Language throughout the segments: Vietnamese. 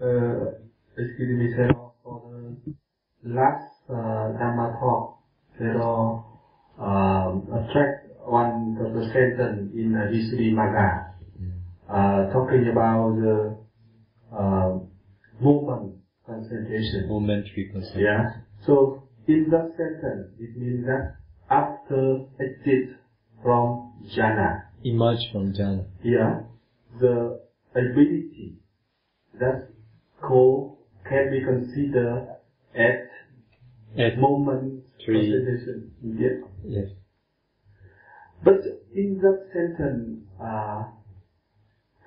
Uh, excuse me, sir, for the last uh, Dhamma talk, there are um, attract one of the sentence in uh, Visuddhimagga, uh, talking about the uh, movement concentration. Momentary concentration. Yeah. So in that sentence, it means that after exit from jhana, Emerge from jhana. yeah, the ability that called can be considered as At moment Three. concentration. Yes. yes. But in that sentence, uh,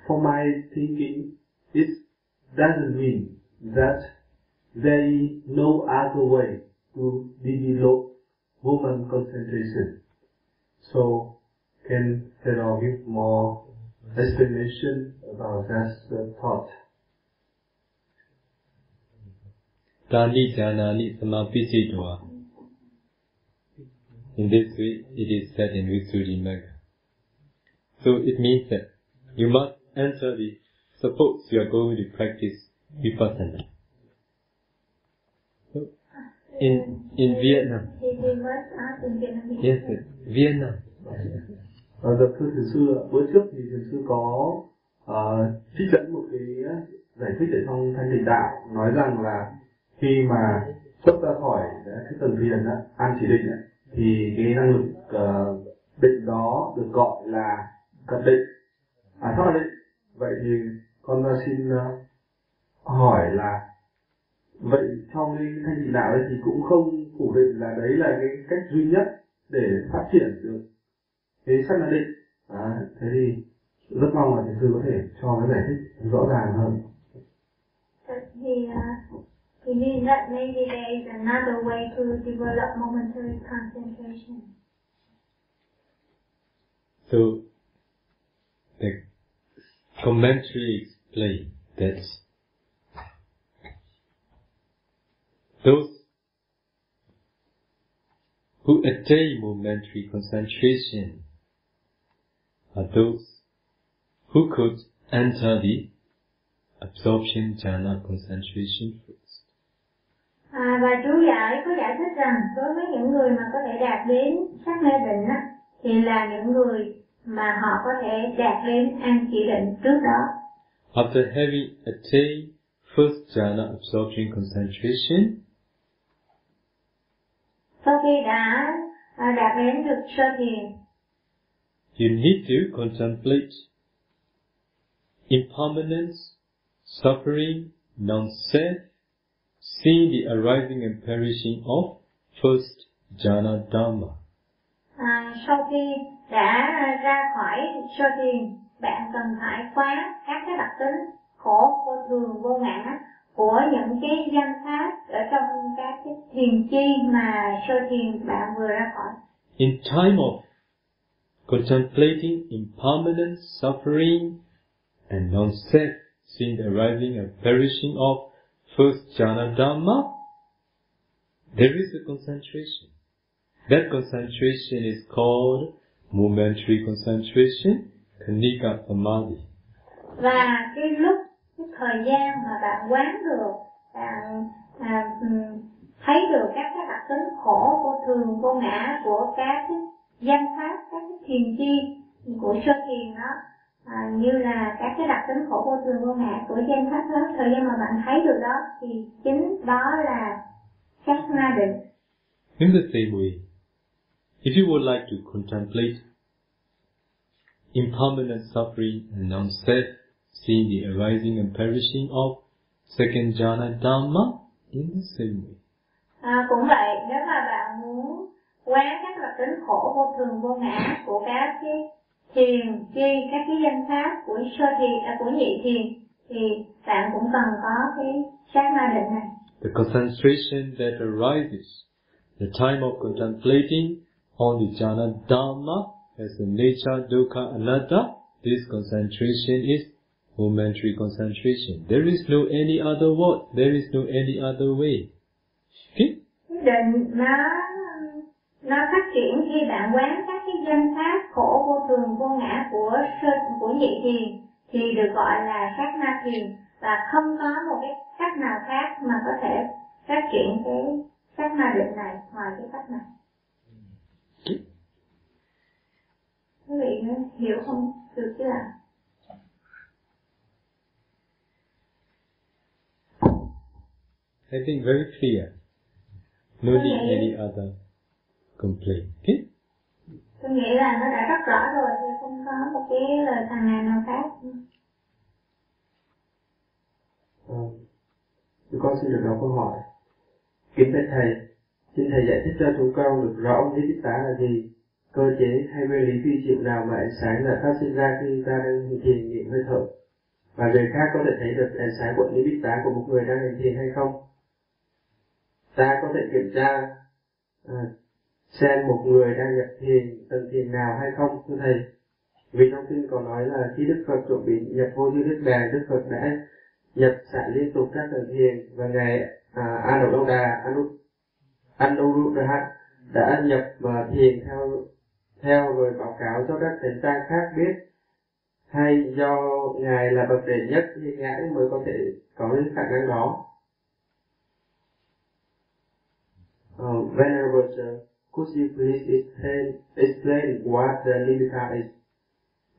for my thinking, it doesn't mean that there is no other way to develop woman concentration. So, can Sarah give more explanation about that uh, thought? In this way, it is said in Visuddhimagga. So it means that you must enter the, suppose you are going to practice Vipassana. So, in, in Vietnam, yes, yes, Vietnam, Ờ, dạ thưa sư bữa trước thì thiền sư có uh, trích dẫn một cái giải thích ở trong thanh tịnh đạo nói rằng là khi mà xuất ra khỏi cái tầng thiền đó, an chỉ định đó, thì cái năng lực uh, định đó được gọi là cận định, à thoát định. Vậy thì con ờ, xin uh, hỏi là vậy trong cái thanh tịnh đạo ấy thì cũng không phủ định là đấy là cái cách duy nhất để phát triển được cái sắc định. À, thế thì rất mong là thầy sư có thể cho cái giải thích rõ ràng hơn. Maybe there is another way to develop momentary concentration. So, the commentary explain that those who attain momentary concentration are those who could enter the absorption jhana concentration và chú giải có giải thích rằng đối với những người mà có thể đạt đến sắc mê định á, thì là những người mà họ có thể đạt đến an chỉ định trước đó. After having attained first jhana absorption concentration, Sau khi đã à, đạt đến được sơ thiền, You need to contemplate impermanence, suffering, non-self, seeing the arising and perishing of first jhana dhamma. à, sau khi đã ra khỏi sơ thiền, bạn cần phải quán các cái đặc tính khổ, vô thường, vô ngã của những cái danh pháp ở trong các cái thiền chi mà sơ thiền bạn vừa ra khỏi. In time of contemplating impermanence, suffering, and non-self, seeing the arising and perishing of first jhana dhamma, there is a concentration. That concentration is called momentary concentration, kanika samadhi. và cái lúc cái thời gian mà bạn quán được bạn à, thấy được các cái đặc tính khổ của thường vô ngã của các cái danh pháp các cái thiền chi của sơ thiền đó à, như là các cái đặc tính khổ vô thường vô ngã của danh pháp đó thời gian mà bạn thấy được đó thì chính đó là sát na định In the same way, if you would like to contemplate impermanent suffering and non-self, seeing the arising and perishing of second jhana dhamma, in the same way. À, cũng vậy, nếu mà bạn muốn quán các đặc tính khổ vô thường vô ngã của các cái thiền chi, các cái danh pháp của sơ thiền, à, của nhị thiền thì bạn cũng cần có cái sát na định này. The concentration that arises, the time of contemplating on the jhana dhamma as a nature dukkha anatta, this concentration is momentary concentration. There is no any other word, there is no any other way. Okay? Định nó nó phát triển khi bạn quán các cái danh pháp khổ vô thường vô ngã của sơ của nhị thiền thì được gọi là sát na thiền. Và không có một cái cách nào khác mà có thể phát triển cái cách ma định này ngoài cái cách này. Quý vị hiểu không? Được chưa ạ? I think very clear. No need any other complaint. Okay? tôi nghĩ là nó đã rất rõ rồi thì không có một cái lời phàn nàn nào khác Ờ, Tụi con xin được đọc câu hỏi. Kính thưa Thầy, xin Thầy giải thích cho chúng con được rõ tích tá là gì? Cơ chế hay nguyên lý vi diệu nào mà ánh sáng lại phát sinh ra khi ta đang thiền nghiệm hơi thở? Và người khác có thể thấy được ánh sáng của tá của một người đang hành thiền hay không? Ta có thể kiểm tra à, xem một người đang nhập thiền tận thiền nào hay không thưa thầy. Vì trong kinh còn nói là khi đức phật chuẩn bị nhập vô như đức đà đức phật đã nhập xả liên tục các tầng thiền và ngài à, Anuruddha Anu, Anuruddha đã nhập vào thiền theo theo rồi báo cáo cho các thánh tăng khác biết. Hay do ngài là bậc đệ nhất thì ngài mới có thể có những khả năng đó. Uh, Venerable Sir, could you please explain, explain what the nimitta is?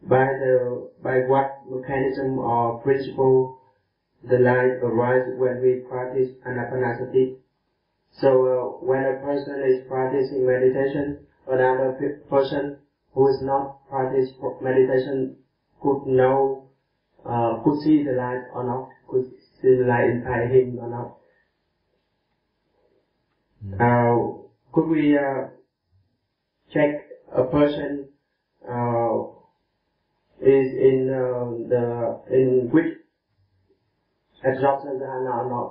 By the by what mechanism or principle the light arises when we practice anapanasati? So uh, when a person is practicing meditation, another pe- person who is not practicing meditation could know, uh, could see the light or not, could see the light inside him or not. Uh, could we uh, check a person uh, is in uh, the in which absorption or not?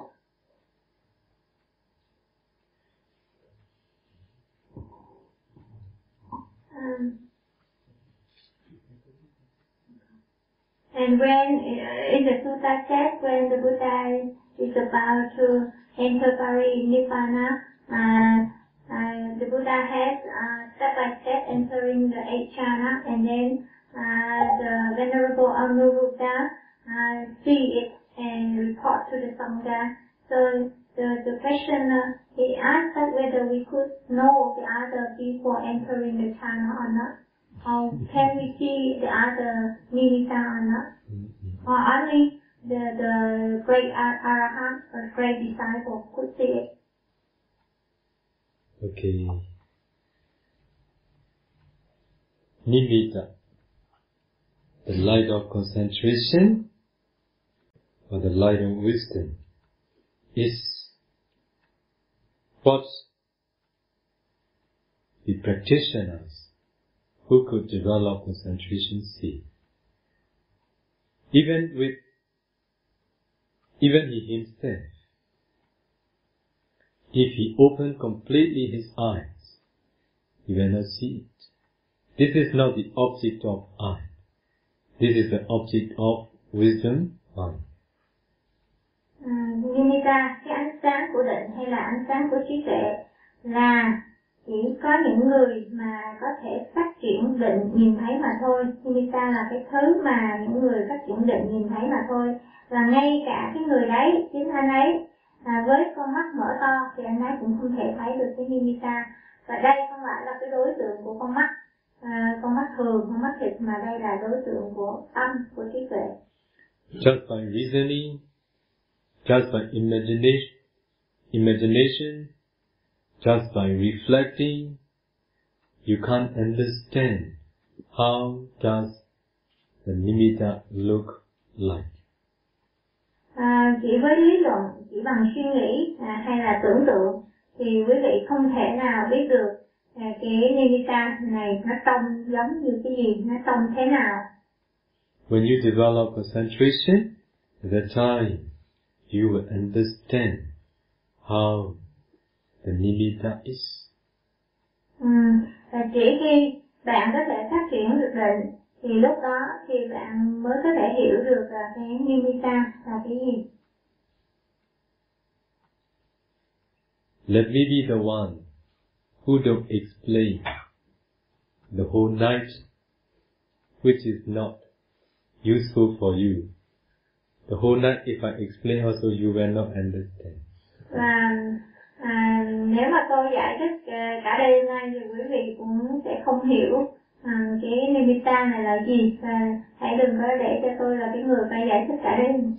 um, and when uh, in the sutta said when the Buddha is about to enter Pari Nibbana, uh, uh, the Buddha has uh, step by step entering the eight jhana, and then uh, the Venerable Anuruddha uh, see it and report to the Sangha. So the, the question uh, he asked that whether we could know the other people entering the jhana or not. Or can we see the other nimitta or not? Or only the, the great Ar- Arahant or great disciple could see it. Okay. Nimitta, the light of concentration or the light of wisdom, is what the practitioners who could develop concentration see. Even with, even he himself, if he opened completely his eyes, he will not see it. This is not the object of eye. This is the object of wisdom mind. Ừ, à, Nimitta, cái ánh sáng của định hay là ánh sáng của trí tuệ là chỉ có những người mà có thể phát triển định nhìn thấy mà thôi. Nimitta là cái thứ mà những người phát triển định nhìn thấy mà thôi. Và ngay cả cái người đấy, chính anh ấy à, với con mắt mở to thì anh ấy cũng không thể thấy được cái Nimitta. Và đây không phải là cái đối tượng của con mắt, à, con mắt thường, con mắt thịt mà đây là đối tượng của tâm, của trí tuệ. Just by reasoning, just by imagination, imagination, just by reflecting, you can't understand how does the nimitta look like. À, chỉ với lý luận, chỉ bằng suy nghĩ à, hay là tưởng tượng thì quý vị không thể nào biết được à, cái nimitta này nó trông giống như cái gì, nó trông thế nào. When you develop concentration, at that time you will understand how the nimitta is. Ừ, và chỉ khi bạn có thể phát triển được định thì lúc đó thì bạn mới có thể hiểu được là cái nimitta là cái gì. Let me be the one who don't explain the whole night, which is not useful for you. the whole night if I explain also you will not understand. và à, nếu mà tôi giải thích cả đêm nay thì quý vị cũng sẽ không hiểu à, cái nimitta này là gì và hãy đừng có để cho tôi là cái người phải giải thích cả đêm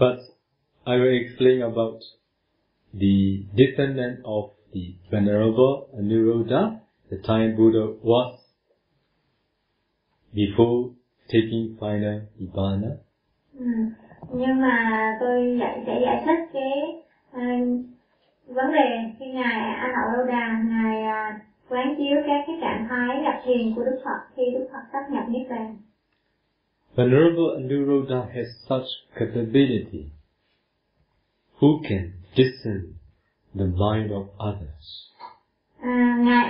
But I will explain about the descendant of the Venerable Anuruddha, the time Buddha was before taking final Nibbana. ừ. nhưng mà tôi giải sẽ giải thích cái à, vấn đề khi ngài A Hậu Lâu Đà ngài à, quán chiếu các cái trạng thái nhập thiền của Đức Phật khi Đức Phật sắp nhập niết bàn Venerable Anuruddha has such capability. Who can discern the mind of others? À, ngài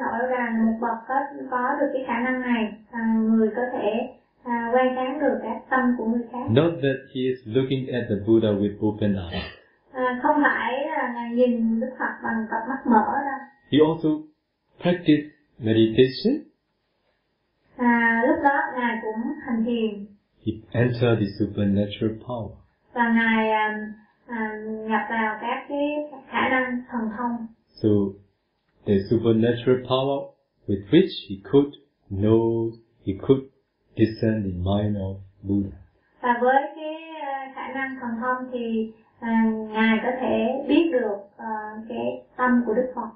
Nội Lâu Đà là một bậc có có được cái khả năng này à, người có thể à, quan sát được các tâm của người khác Not that he is looking at the Buddha with open eyes. à, không phải là ngài nhìn Đức Phật bằng cặp mắt mở đâu He also practiced meditation. à, lúc đó ngài cũng hành thiền He entered the supernatural power. và ngài à, à, nhập vào các cái khả năng thần thông So the supernatural power with which he could know, he could discern the mind of Buddha. và với cái khả năng thần thông thì ngài có thể biết được cái tâm của Đức Phật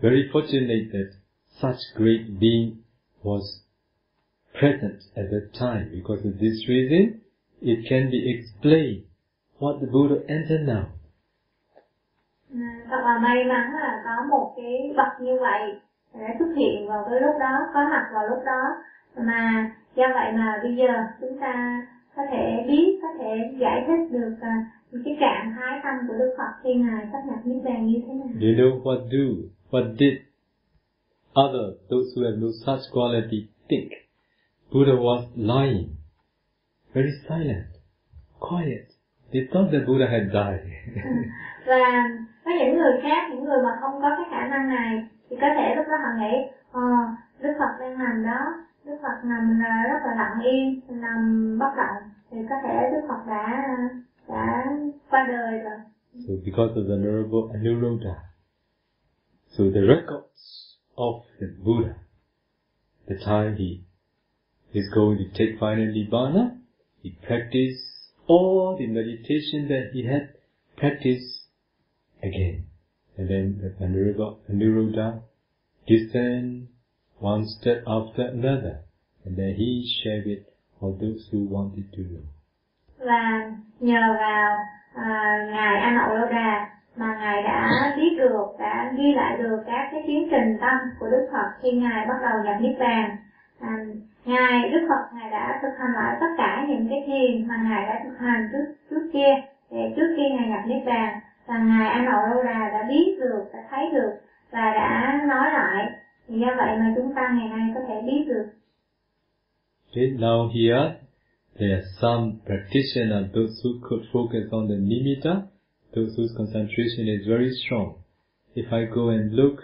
Very fortunate that such great being was present at that time because of this reason it can be explained what the Buddha entered now. À, thật là may mắn là có một cái bậc như vậy đã xuất hiện vào cái lúc đó có mặt vào lúc đó mà do vậy mà bây giờ chúng ta có thể biết có thể giải thích được à, cái trạng thái tâm của Đức Phật khi ngài sắp nhập niết bàn như thế nào Do you know what do, what did others, those who have no such quality, think? Buddha was lying, very silent, quiet. They thought that Buddha had died. và có những người khác những người mà không có cái khả năng này thì có thể lúc đó họ nghĩ ờ Đức Phật đang nằm đó Đức Phật nằm là rất là lặng yên nằm bất động thì có thể Đức Phật đã đã qua đời rồi so because of the Venerable Anuruddha, so the records of the Buddha, the time he is going to take final Nibbana, he practiced all the meditation that he had practiced again. And then the Anuruddha descend one step after another. And then he shared with all those who wanted to know. và nhờ vào à, ngài A Nậu Lâu Đà mà ngài đã biết được đã ghi lại được các cái tiến trình tâm của Đức Phật khi ngài bắt đầu nhập niết bàn à, ngài Đức Phật ngài đã thực hành lại tất cả những cái thiền mà ngài đã thực hành trước trước kia để trước khi ngài nhập niết bàn và ngài A hậu Lâu Đà đã biết được đã thấy được và đã nói lại thì do vậy mà chúng ta ngày nay có thể biết được Okay, now here there are some practitioners, those who could focus on the nimitta, those whose concentration is very strong. If I go and look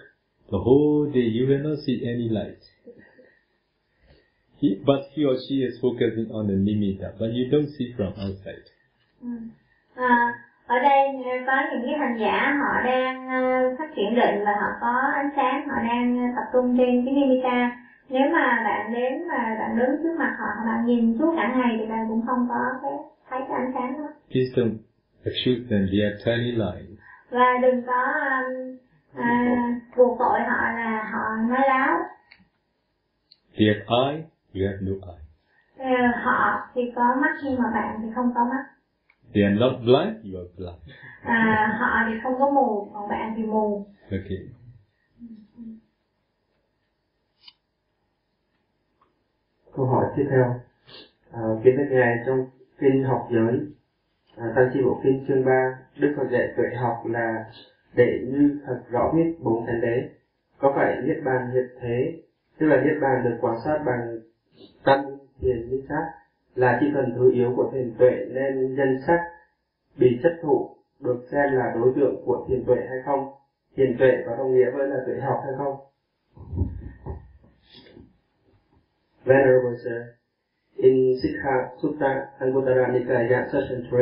the whole day, you will not see any light. He, but he or she is focusing on the nimitta, but you don't see from outside. Ừ. À, ở đây có những cái hành giả họ đang ờ, phát triển định và họ có ánh sáng họ đang tập trung trên cái nimitta nếu mà bạn đến và bạn đứng trước mặt họ bạn nhìn suốt cả ngày thì bạn cũng không có cái thấy cái ánh sáng đó Please don't accuse them, they are tiny lights. và đừng có um, à, buộc tội họ là họ nói láo They have eye, you have no eye. Ờ, họ thì có mắt nhưng mà bạn thì không có mắt They are not blind, you are blind. à, họ thì không có mù còn bạn thì mù Okay. Câu hỏi tiếp theo. À, kính thưa ngài trong kinh học giới à, tăng chi bộ kinh chương 3 Đức Phật dạy tuệ học là để như thật rõ biết bốn thánh đế. Có phải niết bàn hiện thế, tức là niết bàn được quan sát bằng tâm thiền minh sát là chi phần thứ yếu của thiền tuệ nên nhân sắc bị chất thụ được xem là đối tượng của thiền tuệ hay không? Thiền tuệ có đồng nghĩa với là tuệ học hay không? Venerable Sir, in Sikha Sutta Anguttara Nikaya section 3,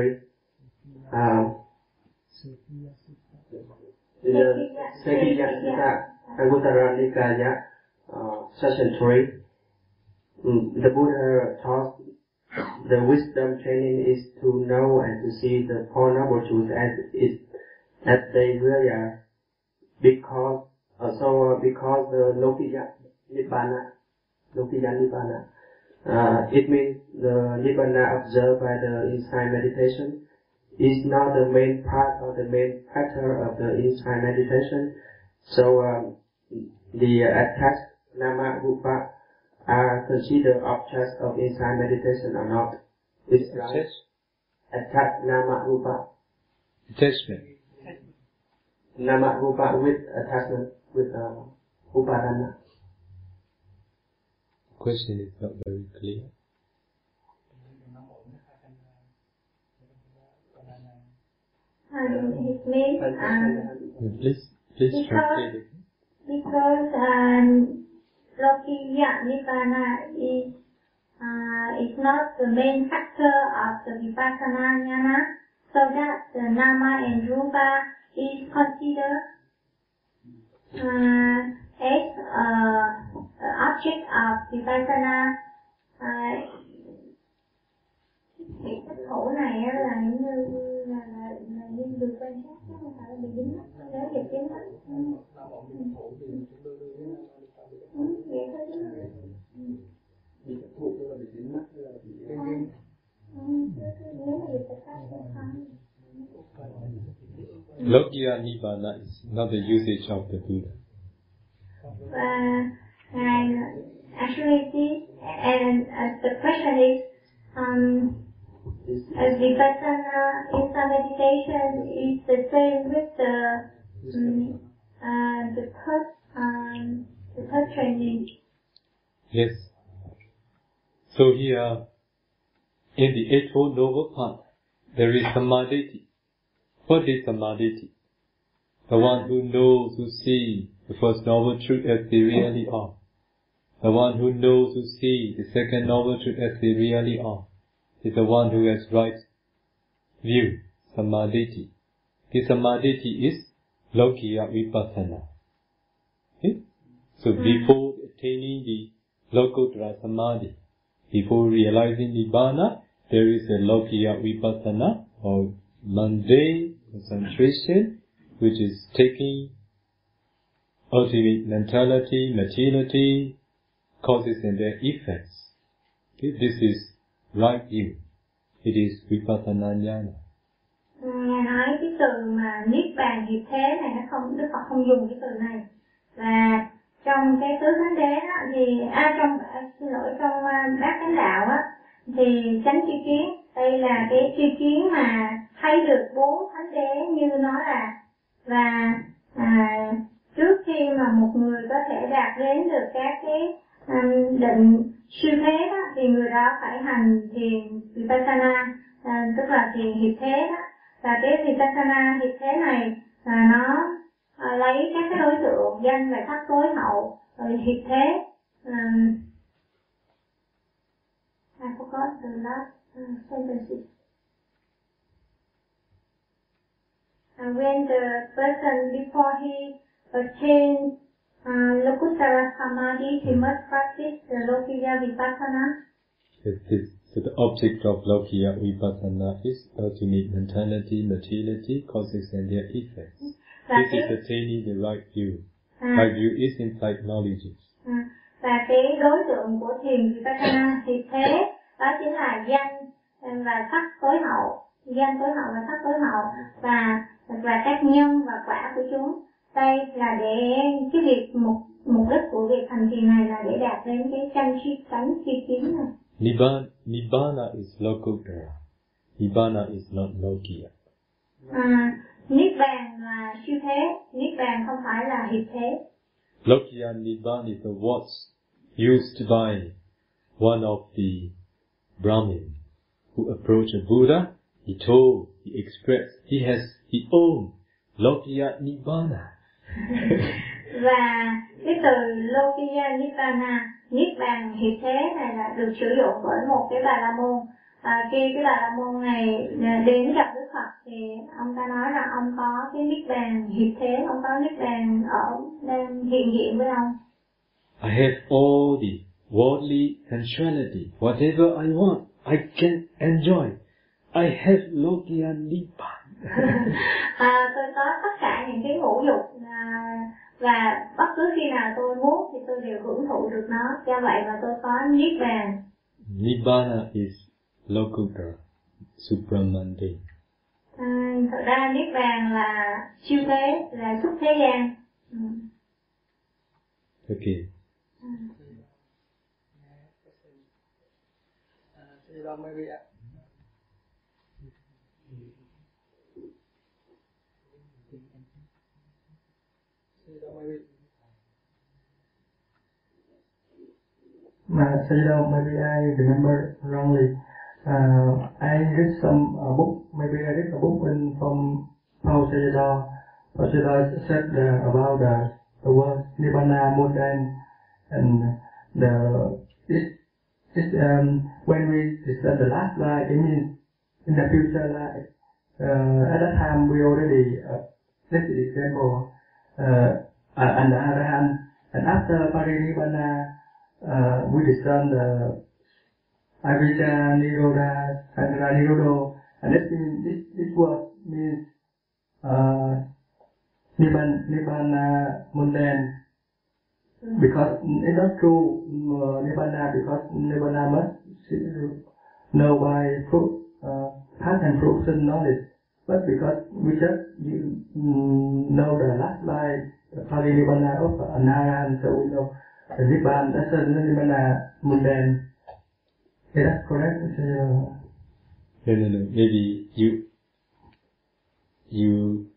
um, in Sutta Anguttara Nikaya uh, section 3, the Buddha taught the wisdom training is to know and to see the Four Noble Truths as it as they really are, because uh, so uh, because the Lokiya Nibbana, Lokiya Nibbana, uh, it means the Nibbana observed by the insight meditation is not the main part or the main factor of the insight meditation. So um, the attached Nama Rupa are considered objects of insight meditation or not. It's like Attach- attached Nama Rupa. Attachment. Nama Rupa with attachment with uh, Upadana. Question is not very clear. Um, it means um, Please, please Because- translate it. because um, Lokiya Nibbana is à, uh, is not the main factor of the Vipassana jnana, so that the Nama and Rupa is considered uh, as uh, an object of Vipassana. Uh, cái cách khổ này á là những như là, là, là những được quan sát chứ không phải là bị dính mắt nếu dịch dính mắt Lokiya Nibbana is not the usage of the Buddha. Uh, and actually this, and uh, the question is, um, as vipassana inside meditation is the same with the, um, uh, the third, um, the third training. Yes. So here, in the Eightfold Noble Path, there is Samadhi. What is Samadhi? The one who knows, who sees the First Noble Truth as they really are. The one who knows, who sees the Second Noble Truth as they really are, is the one who has right view, Samadhi. The Samadhi is Lokiya Vipassana. Okay? So hmm. before attaining the Lokuttara Samadhi, before realizing Nibbana, there is a Lokiya Vipassana or mundane concentration, which is taking ultimate mentality, materiality, causes and their effects. Okay? This is right view. It is Vipassana Jnana. Ngài nói cái từ mà niết bàn nghiệp thế này nó không Đức Phật không dùng cái từ này và trong cái tứ thánh đế đó thì à trong à, xin lỗi trong à, bát chánh đạo á thì chánh tri kiến đây là cái tri kiến mà thấy được bốn thánh đế như nó là. Và à, trước khi mà một người có thể đạt đến được các cái um, định siêu thế đó thì người đó phải hành thiền vipassana à, tức là thiền hiệp thế đó. Và cái vipassana hiệp thế này là nó à, lấy các cái đối tượng danh và sắc tối hậu rồi hiệp thế. Um, I forgot the last uh, sentences. And when the person before he attains uh, Lokuttara Samadhi, he must practice the Lokiya Vipassana. Yes, this, so the object of Lokiya Vipassana is ultimate mentality, materiality, causes and their effects. Và This is cái, attaining the right view. à, Right view is inside knowledge. Và cái đối tượng của thiền Vipassana thì thế đó chính là danh và sắc tối hậu. Danh tối hậu và sắc tối hậu và và các nhân và quả của chúng. Đây là để cái việc mục mục đích của việc hành thiền này là để đạt đến cái chân chi tánh chi kiến này. Nibbana, Nibbana is Lokuttara. Nibbana is not Lokiya. à, niết bàn là siêu thế. Niết bàn không phải là hiệp thế Lokiya Nibbana is the words used by one of the Brahmin who approached a Buddha. He told, he expressed, he has his own Lokiya Nibbana. và cái từ Lokiya Nibbana Niết bàn hiện thế này là được sử dụng bởi một cái bà la môn à, khi cái bà la môn này à, đến gặp Đức Phật thì ông ta nói rằng ông có cái niết bàn hiện thế ông có niết bàn ở đang hiện diện với ông I have all the worldly sensuality. Whatever I want, I can enjoy. I have Lokiya Nibbana. à, tôi có tất cả những cái ngũ dục à, và bất cứ khi nào tôi muốn thì tôi đều hưởng thụ được nó do vậy mà tôi có niết bàn Nibbana is Locutor Supramanti à, Thật ra Niết Bàn là siêu thế, là xuất thế gian ừ. Ok à. Ừ. Mà Sado maybe I remember wrongly. Uh, I read some uh, book, maybe I read a book in, from Paul Sayadaw. Paul Sayadaw said uh, about the, the word Nibbana mundane and the it, it, um, when we discuss the last life, it means in the future life. Uh, at that time we already uh, this is example uh, uh, and the other hand and after Parinibbana uh, we discuss the Avijja, Niroda, Sangha, Nirodo, and this means, this, this word means uh, Nibbana, Nibbana uh, mundane because it's not true mm, uh, Nibbana because Nibbana must know by fruit, uh, past and fruition knowledge. But because we just you, mm, know the last line, the Pali Nibbana of Anaran, so we know the Nibbana, that's the Nibbana mundane. That correct? Uh, No, no, no. Maybe you you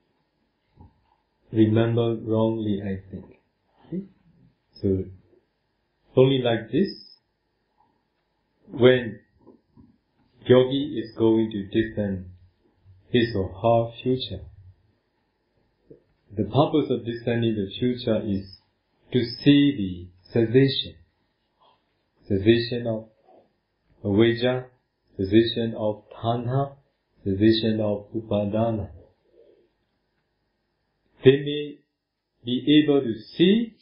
remember wrongly. I think. So only like this. When yogi is going to discern his or her future, the purpose of discerning the future is to see the cessation, cessation of avijja, cessation of tanha, cessation of upadana. They may be able to see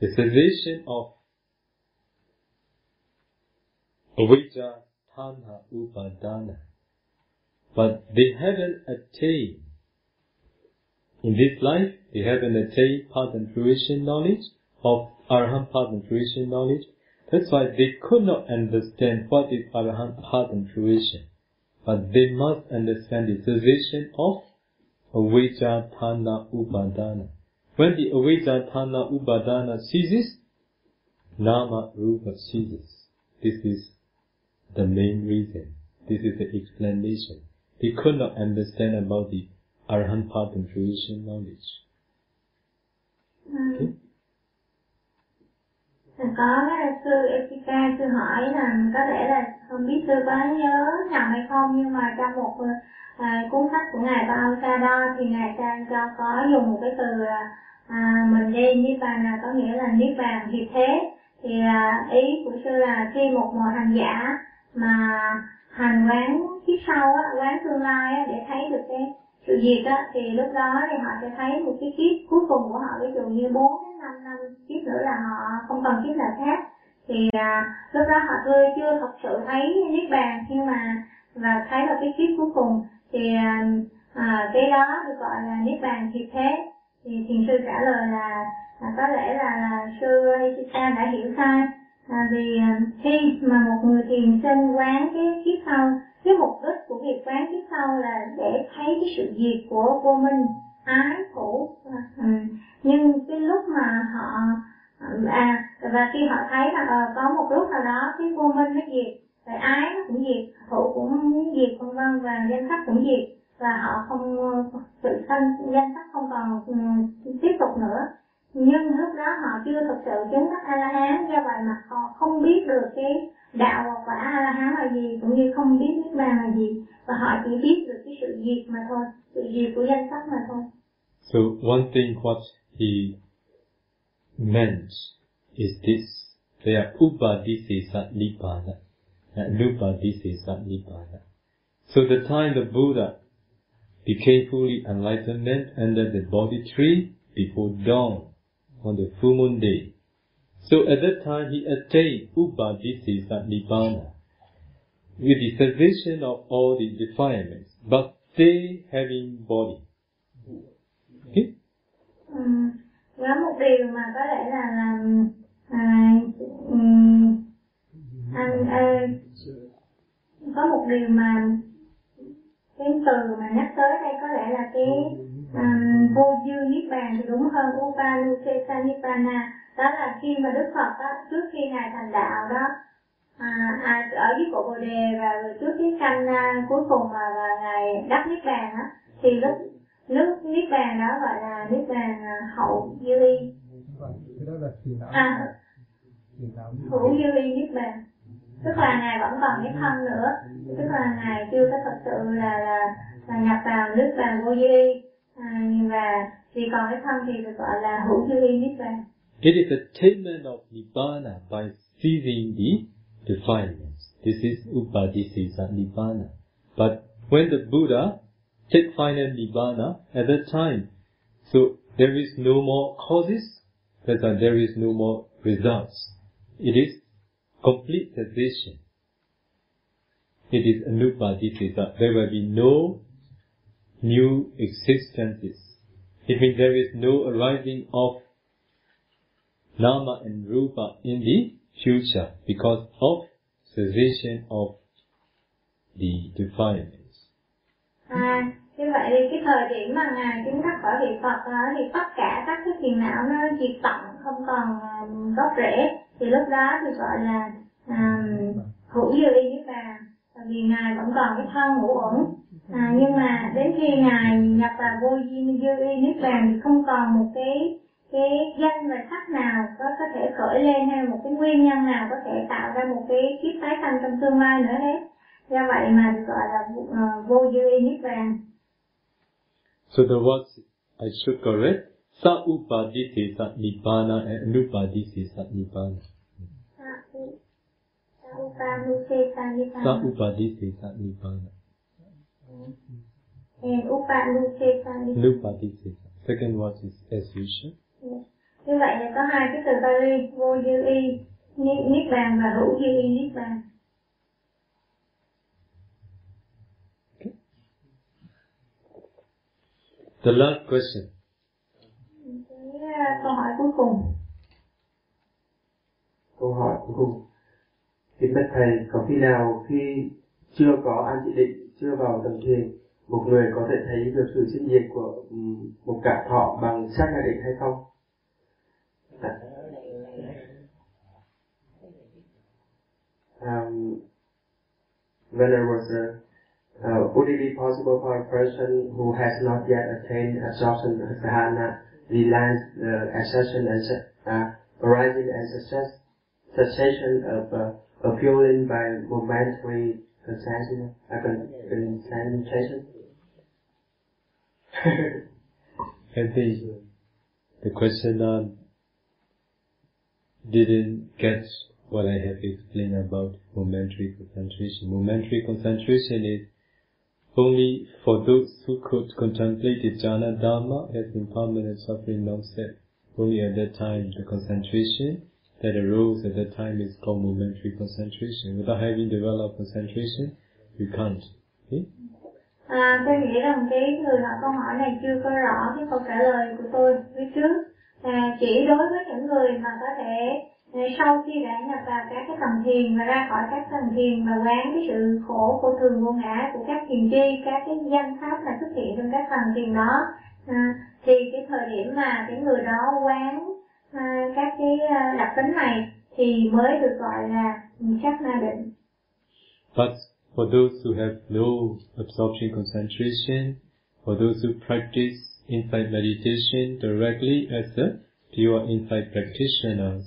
the cessation of avijja, tanha, upadana, but they haven't attained. In this life, they haven't attained path and fruition knowledge of arahant path and fruition knowledge. That's why they could not understand what is arahant and fruition. But they must understand the cessation of avijja, tanha, upadana. When the avijja, tanha, upadana ceases, nama, rupa ceases. This is the main reason. This is the explanation. They could not understand about the arahant path and fruition knowledge. Hmm. Ừ. có cái sư Echika sư hỏi là có thể là không biết sư có nhớ nhầm hay không nhưng mà trong một ờ, à, cuốn sách của ngài Bao Sa Đo thì ngài Trang cho có dùng một cái từ à, mình đi niết bàn là có nghĩa là niết bàn hiệp thế. Thì à, ý của sư là khi một một hành giả mà hành quán kiếp sau á, quán tương lai á, để thấy được cái sự diệt á thì lúc đó thì họ sẽ thấy một cái kiếp cuối cùng của họ ví dụ như 4 đến 5 năm kiếp nữa là họ không còn kiếp nào khác. Thì à, lúc đó họ chưa chưa thật sự thấy niết bàn nhưng mà và thấy là cái kiếp cuối cùng. Thì à, à, cái đó được gọi là niết bàn thiệt thế. Thì thiền sư trả lời là, là có lẽ là, là sư Hishita đã hiểu sai. À, vì à, khi mà một người thiền sinh quán cái kiếp sau cái mục đích của việc quán phía sau là để thấy cái sự diệt của vô minh ái thủ ừ. nhưng cái lúc mà họ à và khi họ thấy là à, có một lúc nào đó cái vô minh nó diệt rồi ái nó cũng diệt thủ cũng diệt vân vân và danh sắc cũng diệt và họ không ờ, tự thân danh sắc không còn ừ, tiếp tục nữa nhưng lúc đó họ chưa thực sự chứng đắc a la hán do vậy mà họ không biết được cái đạo và quả a la hán là gì, cũng như không biết biết bàn là gì. Và họ chỉ biết được cái sự diệt mà thôi, sự diệt của danh sắc mà thôi. So, one thing what he meant is this. They are upadisesa nibbana. And nupadisesa nibbana. So, the time the buddha became fully enlightenment under the Bodhi tree before dawn on the full moon day. So at that time he attained upadisesa nibbana with the cessation of all the defilements, but still having body. Okay? Ừm, có một điều mà có lẽ là làm à, um, anh à, có một điều mà cái từ mà nhắc tới đây có lẽ là cái À, vô dư niết bàn thì đúng hơn upanuseta nibbana. Đó là khi mà đức phật đó, trước khi ngài thành đạo đó à, à, ở dưới cổ bồ đề và trước cái canh à, cuối cùng mà, là ngài đắc niết bàn á thì lúc lúc niết bàn đó gọi là niết bàn hậu dư y à, hữu dư y niết bàn tức là ngài vẫn còn cái thân nữa. Tức là ngài chưa có thật sự là là, là nhập vào nước bàn vô dư y It is attainment of Nibbana by ceasing the defilements. This is Upadisesa Nibbana. But when the Buddha take final Nibbana at that time, so there is no more causes, that's why there is no more results. It is complete cessation. It is Anupadisesa. There will be no new existences. It means there is no arising of nama and rupa in the future because of cessation of the defilements. À, như vậy thì cái thời điểm mà ngài chứng đắc khỏi vị Phật đó, thì tất cả các cái phiền não nó diệt tận không còn à, gốc rễ thì lúc đó thì gọi là um, hữu dư y niết bàn vì ngài vẫn còn cái thân ngũ uẩn à, nhưng mà đến khi ngài nhập vào vô dư dư y niết bàn thì không còn một cái cái danh và sắc nào có có thể khởi lên hay một cái nguyên nhân nào có thể tạo ra một cái kiếp tái sanh trong tương lai nữa hết do vậy mà gọi là uh, vô dư y niết bàn So the words I should correct, sa upadisesa nibbana and anupadisesa nibbana. Sa u sa nibbana Sa upadisesa nibbana. And nibbana Anupadisesa. Second word is as usual. như vậy là có hai cái từ Bali vô dư y ni- niết bàn và hữu dư y niết bàn The last question. cái uh, câu hỏi cuối cùng câu hỏi cuối cùng kính bạch thầy có khi nào khi chưa có an chỉ định chưa vào tầng thiền một người có thể thấy được sự sinh diệt của ừ, một cả thọ bằng sát na định hay không Dạ. um, when I was a uh, would it be possible for a person who has not yet attained absorption of dhyana realize the uh, accession and uh, arising and success, cessation of uh, appealing by momentary concentration, uh, con- concentration? The questioner didn't get what I have explained about momentary concentration. Momentary concentration is only for those who could contemplate the jhana dharma as impermanent suffering non-self. Only at that time the concentration that arose at that time is called momentary concentration. Without having developed concentration, you can't. Okay? À, tôi nghĩ rằng cái người hỏi câu hỏi này chưa có rõ cái câu trả lời của tôi phía trước. À, chỉ đối với những người mà có thể à, sau khi đã nhập vào các cái tầng thiền và ra khỏi các tầng thiền và quán cái sự khổ của thường vô ngã của các thiền tri, các cái danh pháp mà xuất hiện trong các tầng thiền đó, à, thì cái thời điểm mà cái người đó quán à, các cái đặc tính này thì mới được gọi là sát na định. But for those who have no absorption concentration, for those who practice insight meditation directly as a pure insight practitioners,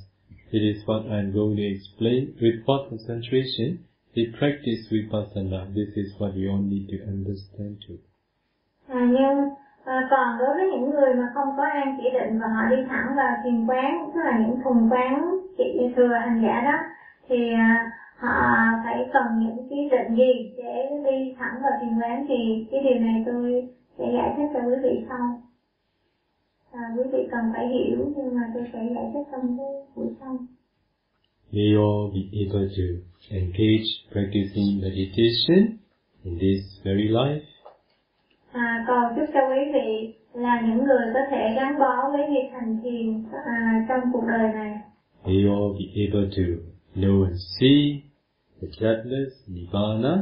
it is what I'm going to explain. With what concentration they practice vipassana. This is what you all need to understand too. À, nhưng À, còn đối với những người mà không có an chỉ định và họ đi thẳng vào thiền quán, tức là những thùng quán chị thừa hành giả đó, thì à, họ phải cần những cái định gì để đi thẳng vào thiền quán thì cái điều này tôi sẽ giải thích cho quý vị sau. À, quý vị cần phải hiểu nhưng mà tôi sẽ giải thích trong cái buổi sau. May all be able to engage practicing meditation in this very life. À, cầu chúc cho quý vị là những người có thể gắn bó với việc hành thiền à, trong cuộc đời này. May all be able to know and see the deathless Nibbana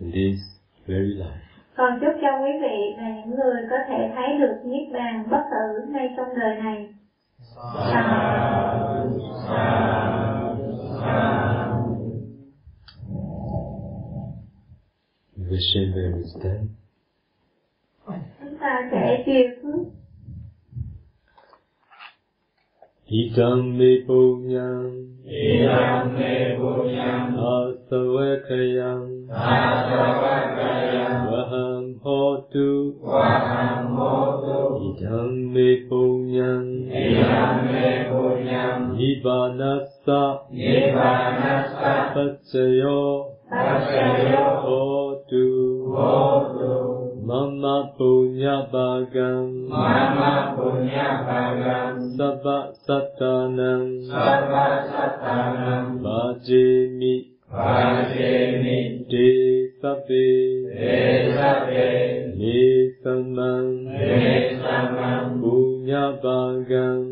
in this very life. Còn chúc cho quý vị là những người có thể thấy được niết bàn bất tử ngay trong đời này. Vishnu is done. Ta sẽ chia phước. Idam me punyam Idam me punyam asavakayam asavakayam සත්තානං සත්තානං වාජේමි වාජේමි දේ සබ්බේ දේ සබ්බේ මේ සම්මං මේ සම්මං පුඤ්ඤාපංගං